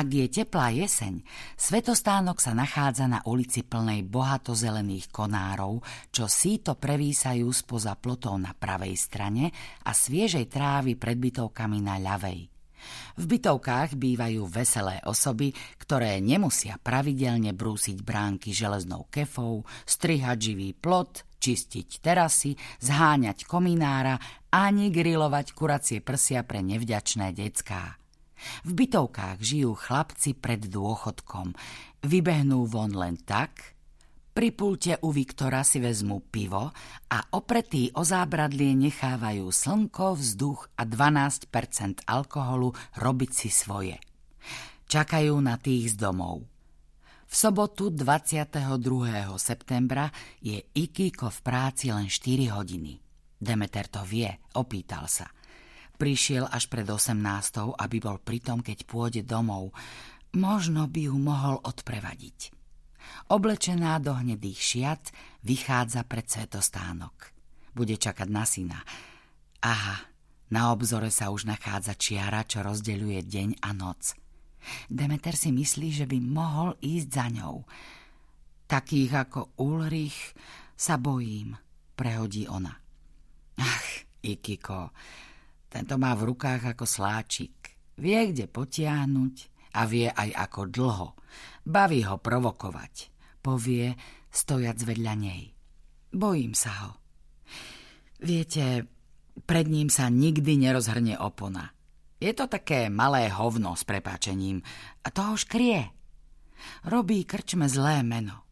Ak je teplá jeseň, svetostánok sa nachádza na ulici plnej bohato zelených konárov, čo síto prevísajú spoza plotov na pravej strane a sviežej trávy pred bytovkami na ľavej. V bytovkách bývajú veselé osoby, ktoré nemusia pravidelne brúsiť bránky železnou kefou, strihať živý plot, čistiť terasy, zháňať kominára ani grilovať kuracie prsia pre nevďačné decká. V bytovkách žijú chlapci pred dôchodkom. Vybehnú von len tak, pri pulte u Viktora si vezmú pivo a opretí o zábradlie nechávajú slnko, vzduch a 12% alkoholu robiť si svoje. Čakajú na tých z domov. V sobotu 22. septembra je Ikiko v práci len 4 hodiny. Demeter to vie, opýtal sa – Prišiel až pred 18. aby bol pritom, keď pôjde domov. Možno by ju mohol odprevadiť. Oblečená do hnedých šiat vychádza pred svetostánok. Bude čakať na syna. Aha, na obzore sa už nachádza čiara, čo rozdeľuje deň a noc. Demeter si myslí, že by mohol ísť za ňou. Takých ako Ulrich sa bojím, prehodí ona. Ach, Ikiko, tento má v rukách ako sláčik. Vie, kde potiahnuť a vie aj ako dlho. Baví ho provokovať. Povie, stojac vedľa nej. Bojím sa ho. Viete, pred ním sa nikdy nerozhrne opona. Je to také malé hovno s prepáčením a toho škrie. Robí krčme zlé meno.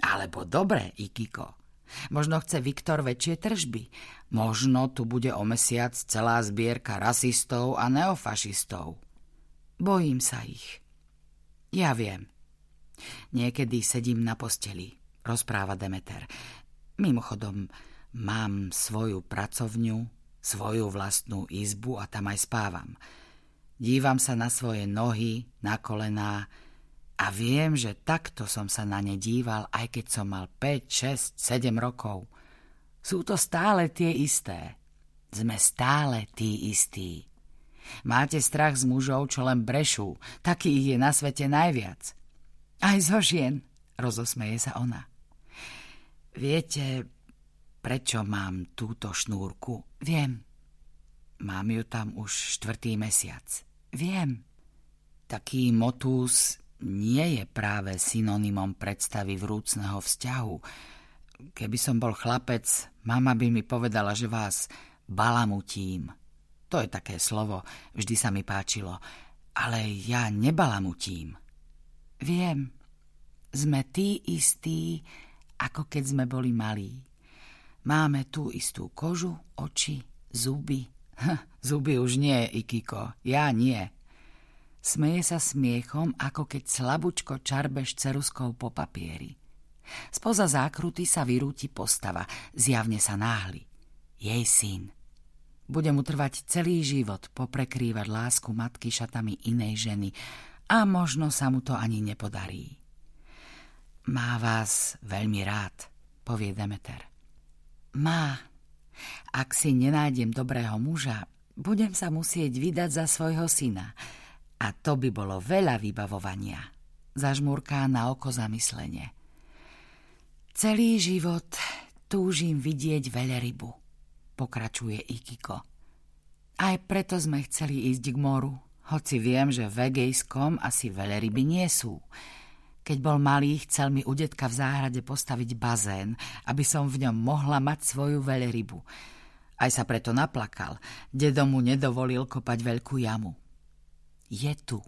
Alebo dobre, Ikiko. Možno chce Viktor väčšie tržby. Možno tu bude o mesiac celá zbierka rasistov a neofašistov. Bojím sa ich. Ja viem. Niekedy sedím na posteli, rozpráva Demeter. Mimochodom, mám svoju pracovňu, svoju vlastnú izbu a tam aj spávam. Dívam sa na svoje nohy, na kolená, a viem, že takto som sa na ne díval, aj keď som mal 5, 6, 7 rokov. Sú to stále tie isté. Sme stále tí istí. Máte strach z mužov, čo len brešú. Takých je na svete najviac. Aj zo žien, rozosmeje sa ona. Viete, prečo mám túto šnúrku? Viem. Mám ju tam už štvrtý mesiac. Viem. Taký motús nie je práve synonymom predstavy vrúcného vzťahu. Keby som bol chlapec, mama by mi povedala, že vás balamutím. To je také slovo, vždy sa mi páčilo. Ale ja nebalamutím. Viem, sme tí istí, ako keď sme boli malí. Máme tú istú kožu, oči, zuby. zuby už nie, Ikiko, ja nie. Smeje sa smiechom, ako keď slabučko čarbeš ceruskou po papieri. Spoza zákruty sa vyrúti postava, zjavne sa náhli. Jej syn. Bude mu trvať celý život poprekrývať lásku matky šatami inej ženy a možno sa mu to ani nepodarí. Má vás veľmi rád, povie Demeter. Má. Ak si nenájdem dobrého muža, budem sa musieť vydať za svojho syna – a to by bolo veľa vybavovania. Zažmúrká na oko zamyslenie. Celý život túžim vidieť veľrybu, pokračuje Ikiko. Aj preto sme chceli ísť k moru, hoci viem, že v Egejskom asi veľryby nie sú. Keď bol malý, chcel mi u detka v záhrade postaviť bazén, aby som v ňom mohla mať svoju veľrybu. Aj sa preto naplakal. Dedo mu nedovolil kopať veľkú jamu je tu.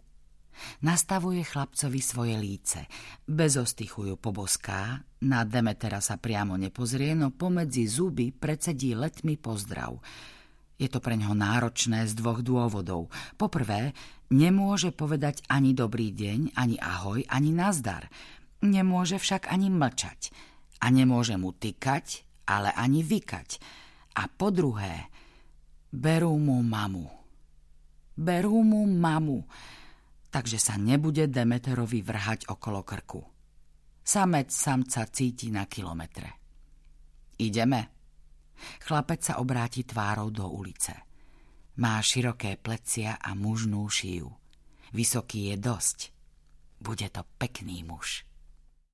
Nastavuje chlapcovi svoje líce. Bez ostychu ju poboská, na Demetera sa priamo nepozrie, no pomedzi zuby predsedí letmi pozdrav. Je to pre ňo náročné z dvoch dôvodov. Poprvé, nemôže povedať ani dobrý deň, ani ahoj, ani nazdar. Nemôže však ani mlčať. A nemôže mu tykať, ale ani vykať. A po druhé, berú mu mamu. Berú mu mamu, takže sa nebude Demeterovi vrhať okolo krku. Samec samca cíti na kilometre. Ideme. Chlapec sa obráti tvárou do ulice. Má široké plecia a mužnú šiju. Vysoký je dosť. Bude to pekný muž.